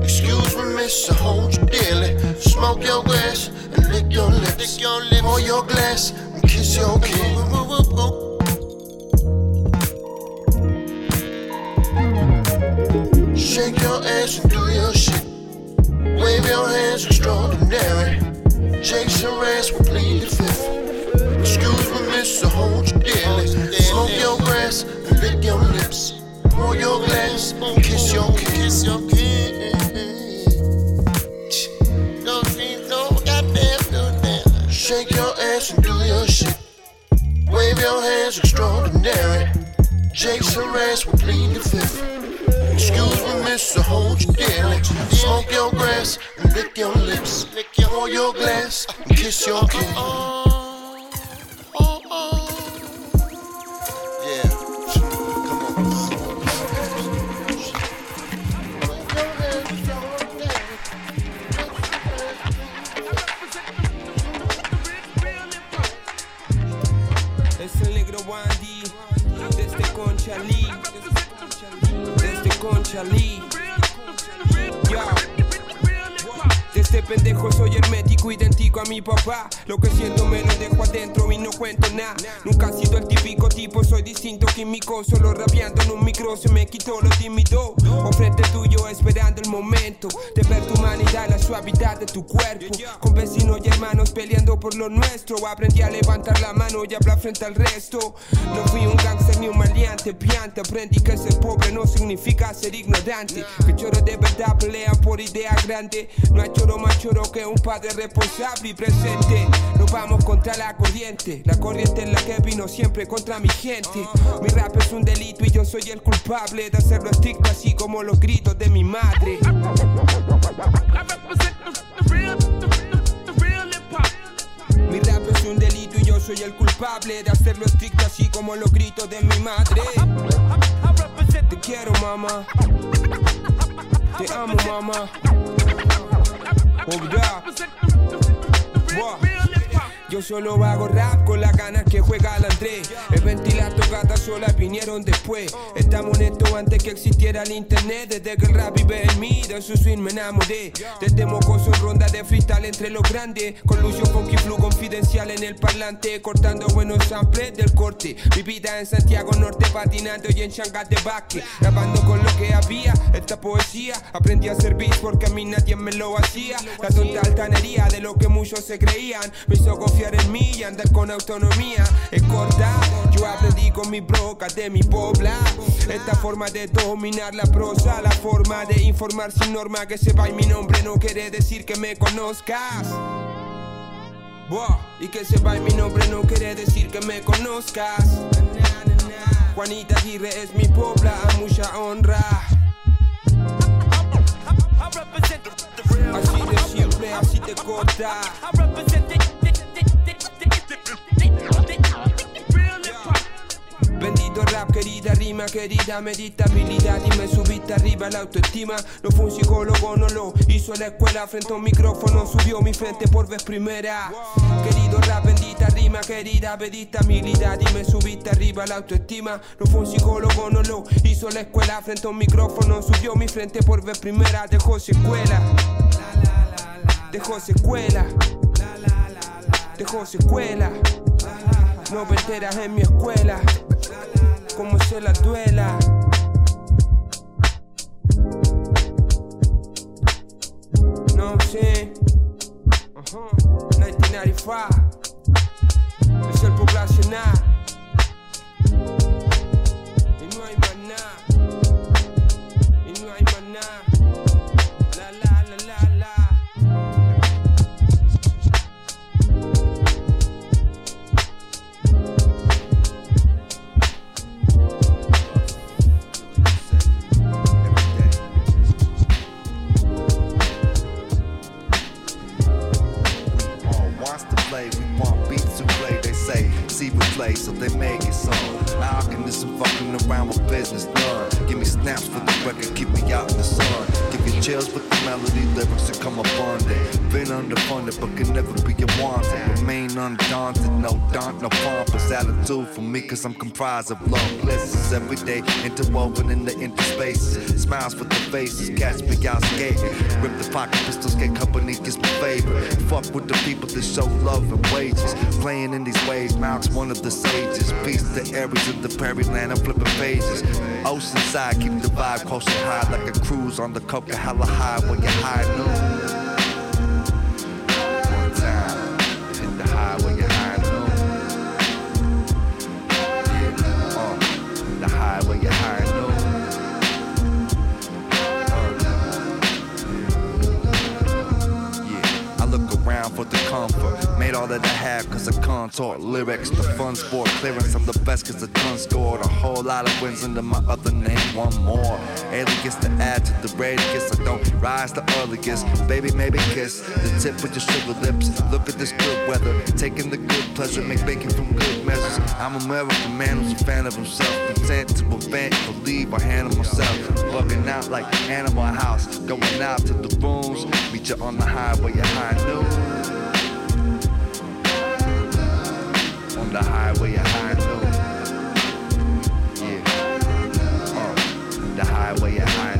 Excuse me, miss, I hold you dearly. Smoke your grass and lick your lips. Pour your glass and kiss your king. Shake your ass and do your shit. Wave your hands extraordinary. Jason Rass will plead the fifth. Excuse miss, I hold you dearly. Smoke your grass and lick your lips. Pour your glass kiss your king. Kiss your that. Shake your ass and do your shit. Wave your hands extraordinary. Jason Rass will plead the fifth. Excuse me, miss, I hold you dearly. Smoke your grass and lick your lips. Pour your glass and kiss your king. Conchalí, desde Lee. De este pendejo soy hermético, idéntico a mi papá. Lo que siento me lo dejo adentro y no cuento nada. Nunca he sido el típico tipo, soy distinto químico. Solo rapeando en un micro se me quitó lo tímido. O frente tuyo esperando el momento de ver tu humanidad, la suavidad de tu cuerpo. Con vecinos y hermanos peleando por lo nuestro. Aprendí a levantar la mano y hablar frente al resto. No fui un gangster ni un maleante, piante. Aprendí que ser pobre no significa ser ignorante. Que choro de verdad pelean por idea grande. No hay choro choro que un padre responsable y presente. Nos vamos contra la corriente. La corriente en la que vino siempre contra mi gente. Mi rap es un delito y yo soy el culpable de hacerlo estricto así como los gritos de mi madre. Mi rap es un delito y yo soy el culpable de hacerlo estricto así como los gritos de mi madre. Te quiero, mamá. Te amo, mamá. Obra. Buah. Yo solo hago rap con las ganas que juega el Andrés. El ventilar tocata sola vinieron después. Estamos en esto antes que existiera el internet. Desde que el rap vive en mí, de su swing me enamoré. Desde mocoso ronda de freestyle entre los grandes. Con Lucio Funky Flu confidencial en el parlante. Cortando buenos samples del corte. Mi vida en Santiago Norte patinando y en Shanghái de Basque. Grabando con lo que había, esta poesía. Aprendí a beats porque a mí nadie me lo hacía. La tonta altanería de lo que muchos se creían. Me hizo confiar en mí y andar con autonomía. Es corta, yo aprendí con mi broca de mi pobla. Esta forma de dominar la prosa, la forma de informar sin norma. Que sepa mi nombre no quiere decir que me conozcas. Buah, y que sepa mi nombre no quiere decir que me conozcas. Juanita Aguirre es mi pobla, a mucha honra. Así de siempre, así te corta. Bendito rap, querida rima querida, me diste habilidad y me subiste arriba la autoestima. No fue un psicólogo, no lo hizo la escuela. Frente a un micrófono subió mi frente por vez primera. Querido rap, bendita rima, querida, pediste habilidad y me subiste arriba la autoestima. No fue un psicólogo, no lo hizo la escuela. Frente a un micrófono subió mi frente por vez primera. Dejó secuela. Dejó secuela. Dejó secuela. No enteras en mi escuela. Como se la duela. No sé. Ajá. 1995. Es el poblacional. Play, so they make it so. Now I can do some fucking around with business done. Give me snaps for the record, keep me out in the sun. You chills with the melody, lyrics that come abundant. Been underfunded, but can never be unwanted. Remain undaunted, no daunt, no pompous attitude for me, cause I'm comprised of long lists every day, interwoven in the interspaces. Smiles for the faces, catch me out skating. Rip the pocket pistols, get company, gets my favor. Fuck with the people that show love and wages. Playing in these ways, Malk's one of the sages. Peace to Aries of the Prairie Land, I'm flipping pages. Oceanside, keep the vibe close and high like a cruise on the coca hella high when you're high noon. One time, the you're high. Yeah, uh, the you're high noon. Yeah, I look around for the comfort. Made all that I have cause I contort lyrics. The fun sport clearance, I'm the best cause the ton scored a whole lot of wins under my other name. One more. Alias to add to the radius. I don't rise the earliest. Baby, maybe kiss the tip with your sugar lips. Look at this good weather. Taking the good pleasure, make baking from good measures. I'm a American man who's a fan of himself. Content to prevent, believe, or handle myself. Bugging out like Animal House. Going out to the rooms. Meet you on the highway at high noon. The highway at high noon. Yeah. Uh, the highway at high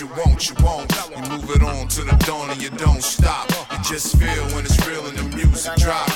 yeah, you won't, you won't. You move it on to the dawn and you don't stop. You just feel when it's real and the music drop.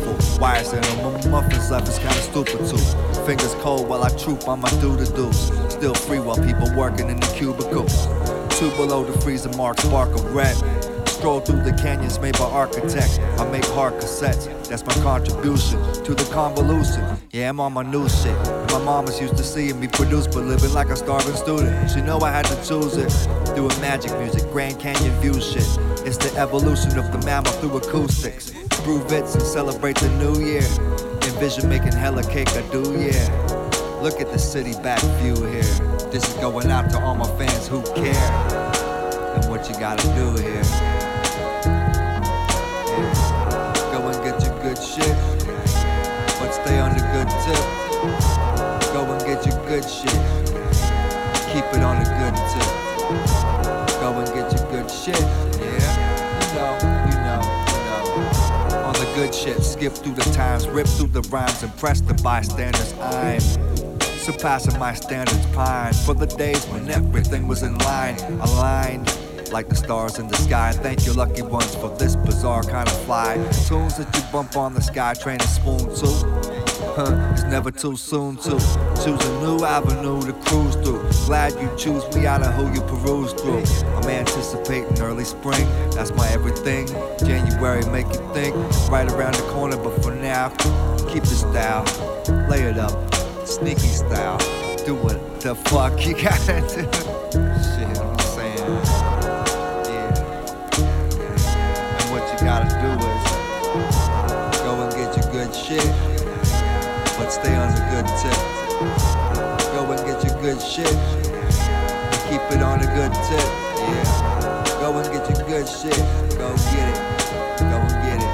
Merciless and beautiful. Wire saying my muffins left is kinda stupid too. Fingers cold while I troop on my do to do's. Still free while people working in the cubicle. Two below the freezer mark, spark of red. Stroll through the canyons made by architects. I make hard cassettes, that's my contribution to the convolution. Yeah, I'm on my new shit. My mama's used to seeing me produce, but living like a starving student. She know I had to choose it. Doing magic music, Grand Canyon view shit. It's the evolution of the mammal through acoustics. Brew vits and celebrate the new year. Envision making hella cake, I do, yeah. Look at the city back view here. This is going out to all my fans who care. And what you gotta do here. Tip. Go and get your good shit. Keep it on the good tip. Go and get your good shit. Yeah. You know, good shit, skip through the times, rip through the rhymes, impress the bystanders. I'm surpassing my standards, pine for the days when everything was in line, aligned. Like the stars in the sky, thank you lucky ones for this bizarre kind of fly. Tunes that you bump on the sky, train and spoon too. Huh, it's never too soon to choose a new avenue to cruise through. Glad you choose me out of who you peruse through. I'm anticipating early spring, that's my everything. January make you think, right around the corner, but for now, keep the style, lay it up, sneaky style. Do what the fuck you gotta do. Shit, I'm saying. Yeah. And what you gotta do is go and get your good shit but stay on the good tip. Go and get your good shit. Keep it on the good tip. Yeah. Go and get your good shit. Go get it. Go and get it.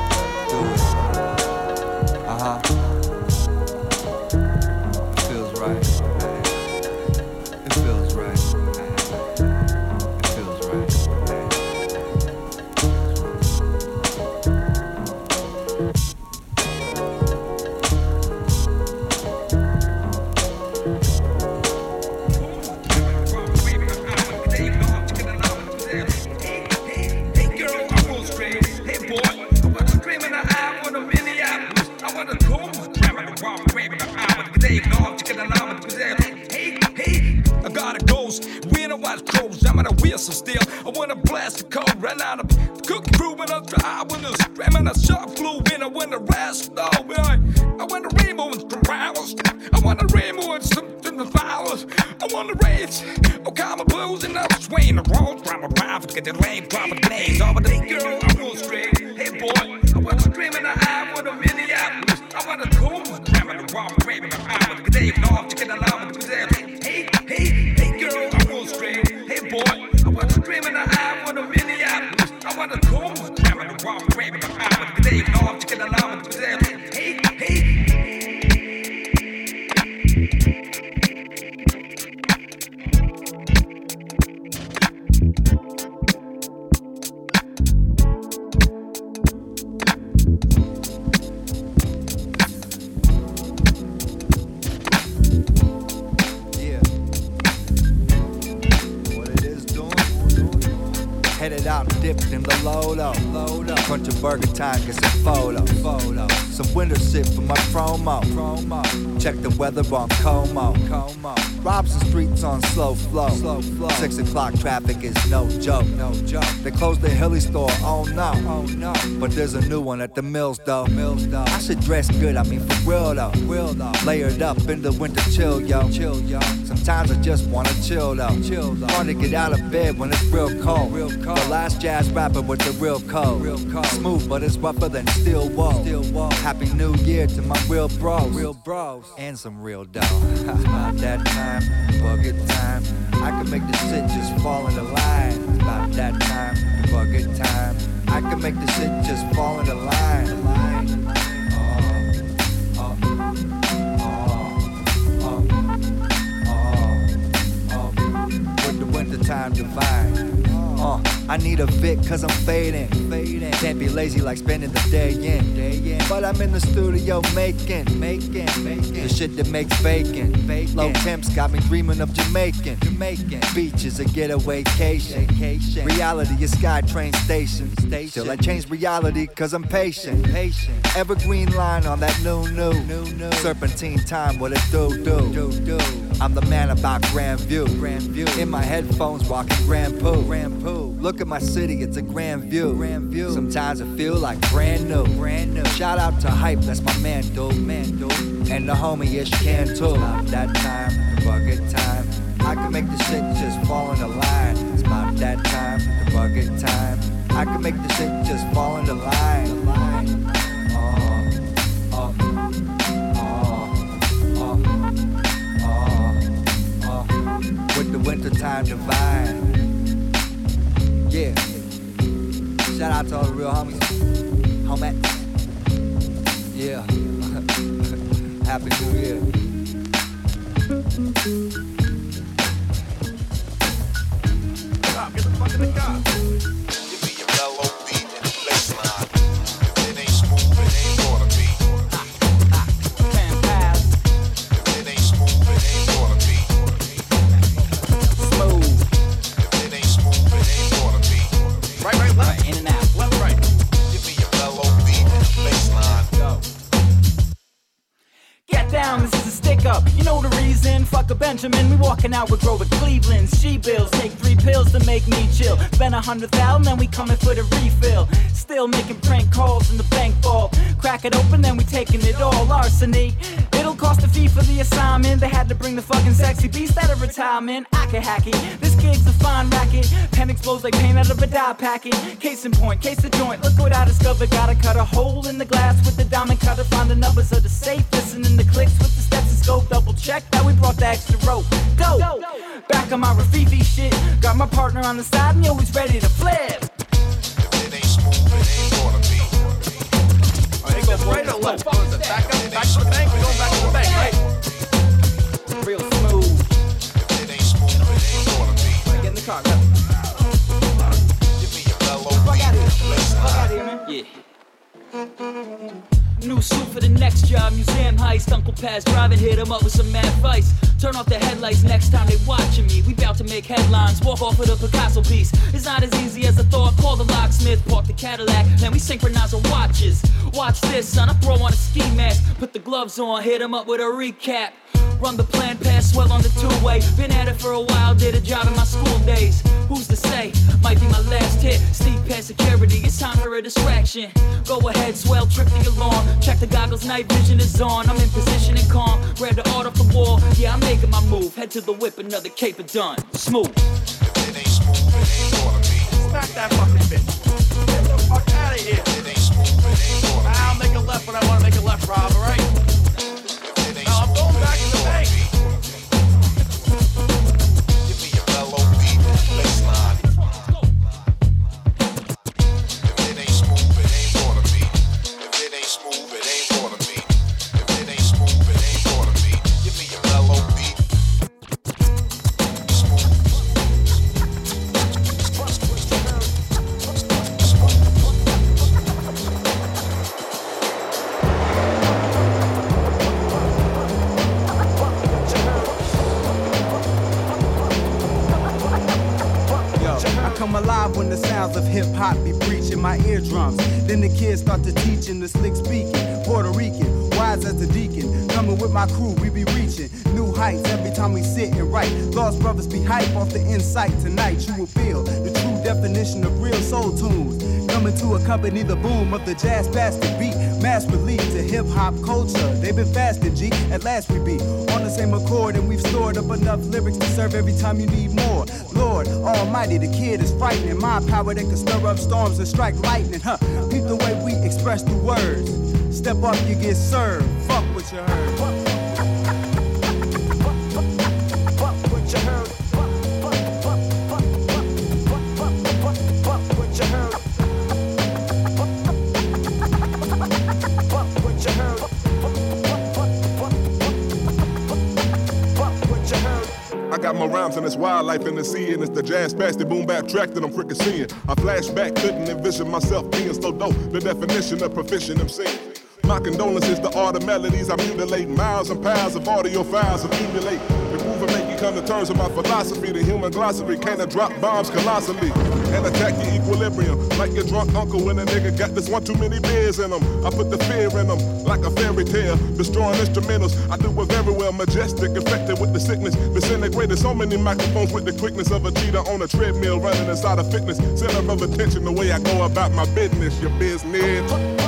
Do it. Uh huh. I'm a still. I want to blast the cold, run out of cookie crew when I drive when it's screaming a sharp flew in. I want to rest. No, I, I to rainbow and some flowers. I want to rainbow and some, some flowers. I want to race. Oh, come a blues and I'm swaying the road. Drama profit, get the lane, drop a glaze. Over the girl, I was straight. Hey boy, I was dreaming in the want time, get some photo. Photo. Some winter shit for my promo. Promo. Check the weather on Como. Como. Robson Street's on slow flow. Slow flow. Six o'clock traffic is no joke. No joke. They closed the Hilly store. Oh no. Oh no. But there's a new one at the Mills though. Mills though. I should dress good. I mean for real though. Real though. Layered up in the winter chill yo. Chill yo. Sometimes I just wanna chill though. Chill though. Hard to get out of bed when it's real cold. Real cold. The last jazz rapper with the real code. Real code. Smooth, but it's rougher than steel wool. Steel wool. Happy New Year to my real bros. Real bros. And some real dough. About that time, good time. I can make the shit just fall into line. About that time, good time. I can make the shit just fall into line. Wintertime divine. Uh, I need a Vic cause I'm fading. Can't be lazy like spending the day in. But I'm in the studio making, making, making the shit that makes bacon. Low temps got me dreaming of Jamaican. Jamaican. Beaches a getaway vacation. Reality is SkyTrain station. station. Till I change reality cause I'm patient. patient. Evergreen line on that new new. Serpentine time, what it do do do do. I'm the man about grand view. Grand view. In my headphones, walking grand poo. Grand poo. Look at my city, it's a grand view. Grand view. Sometimes I feel like brand new. Brand new. Shout out to hype, that's my man, dude. Man, dude. And the homie ish can too. About that time, the bucket time. I can make the shit just fall in into line. It's about that time, the bucket time. I can make the shit just fall into line. line. Wintertime divine. Yeah. Shout out to all the real homies. Homies. Yeah. Happy New Year. Stop, get the fuck in the car. We walking out with Cleveland. She bills, take three pills to make me chill. Spend a hundred thousand, then we coming for the refill. Still making prank calls in the bank vault. Crack it open, then we taking it all. Larceny. It'll cost a fee for the assignment. They had to bring the fucking sexy beast out of retirement. I can hack it. This gig's a fine racket. Pen explodes like paint out of a dye packet. Case in point, case of joint. Look what I discovered. Gotta cut a hole in the glass with the diamond cutter. Find the numbers of the safe. Listening to clicks with the stethoscope. Double check that we brought the extra rope. Go! Back on my Rififi shit. Got my partner on the side and yo, he's ready to flip. If it ain't smooth, it ain't gonna be. Take this right or left? Back up, back to the bank. We're going back to the bank, right? Real Yeah. New suit for the next job, museum heist. Uncle Paz driving, hit him up with some mad vice. Turn off the headlights next time they watching me. We bout to make headlines, walk off with a Picasso piece. It's not as easy as I thought. Call the locksmith, park the Cadillac, then we synchronize our watches. Watch this, son. I throw on a ski mask, put the gloves on, hit him up with a recap. Run the plan, pass swell on the two-way. Been at it for a while, did a job in my school days. Who's to say? Might be my last hit. Sneak past security, it's time for a distraction. Go ahead, swell, trip the alarm. Check the goggles, night vision is on. I'm in position and calm. Grab the art off the wall. Yeah, I'm making my move. Head to the whip, another caper done. Smooth. If it ain't smooth, it ain't gonna be. Smack that fucking bitch. Get the fuck out of here. If it ain't smooth, it ain't gonna be. I'll make a left when I want to make a left, Rob, all off. Tonight you will feel the true definition of real soul tunes. Coming to accompany the boom of the jazz bastard beat. Mass relief to hip hop culture. They've been fasting, G. At last we be on the same accord, and we've stored up enough lyrics to serve every time you need more. Lord Almighty, the kid is frightening. My power that can stir up storms and strike lightning. Huh? Peep the way we express the words. Step up, you get served. And it's wildlife in the sea, and it's the jazz bastard boom bap track that I'm freaking. I flashback, couldn't envision myself being so dope. The definition of proficient MC. My condolences, to all the melodies I mutilate. Miles and piles of audio files accumulate. Remove and make you come to terms with my philosophy. The human glossary can't drop bombs colossally and attack your equilibrium. Like your drunk uncle when a nigga got this one too many beers in him. I put the fear in them like a fairy tale. Destroying instrumentals, I do it very well. Majestic, infected with the sickness. Disintegrated so many microphones with the quickness of a cheetah on a treadmill running inside of fitness. Center of attention, the way I go about my business. Your business.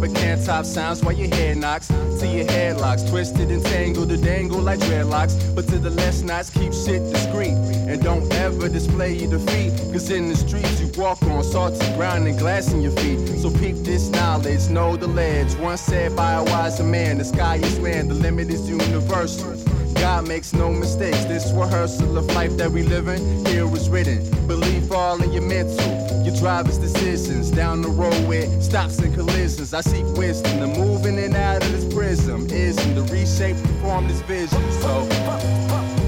Fans can top sounds while your head knocks. To your headlocks, twisted and tangled to dangle like dreadlocks. But to the less knots, keep shit discreet. And don't ever display your defeat. Cause in the streets you walk on salty ground and glass in your feet. So peep this knowledge, know the ledge. Once said by a wiser man, the sky is land, the limit is universal. God makes no mistakes. This rehearsal of life that we live in, here is written. Believe all in your mental, your driver's decisions. Down the road where stops and collisions. I seek wisdom. The moving in and out of this prism isn't the reshape to form this vision. So.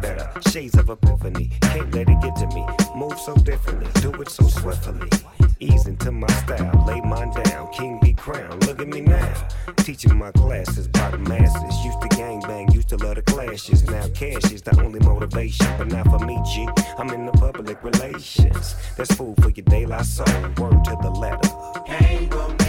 Better. Shades of epiphany. Can't let it get to me. Move so differently. Do it so swiftly. Ease into my style. Lay mine down. King be crowned. Look at me now. Teaching my classes by the masses. Used to gang bang. Used to love the clashes. Now cash is the only motivation. But not for me, G. I'm in the public relations. That's food for your daylight soul. Word to the letter. Will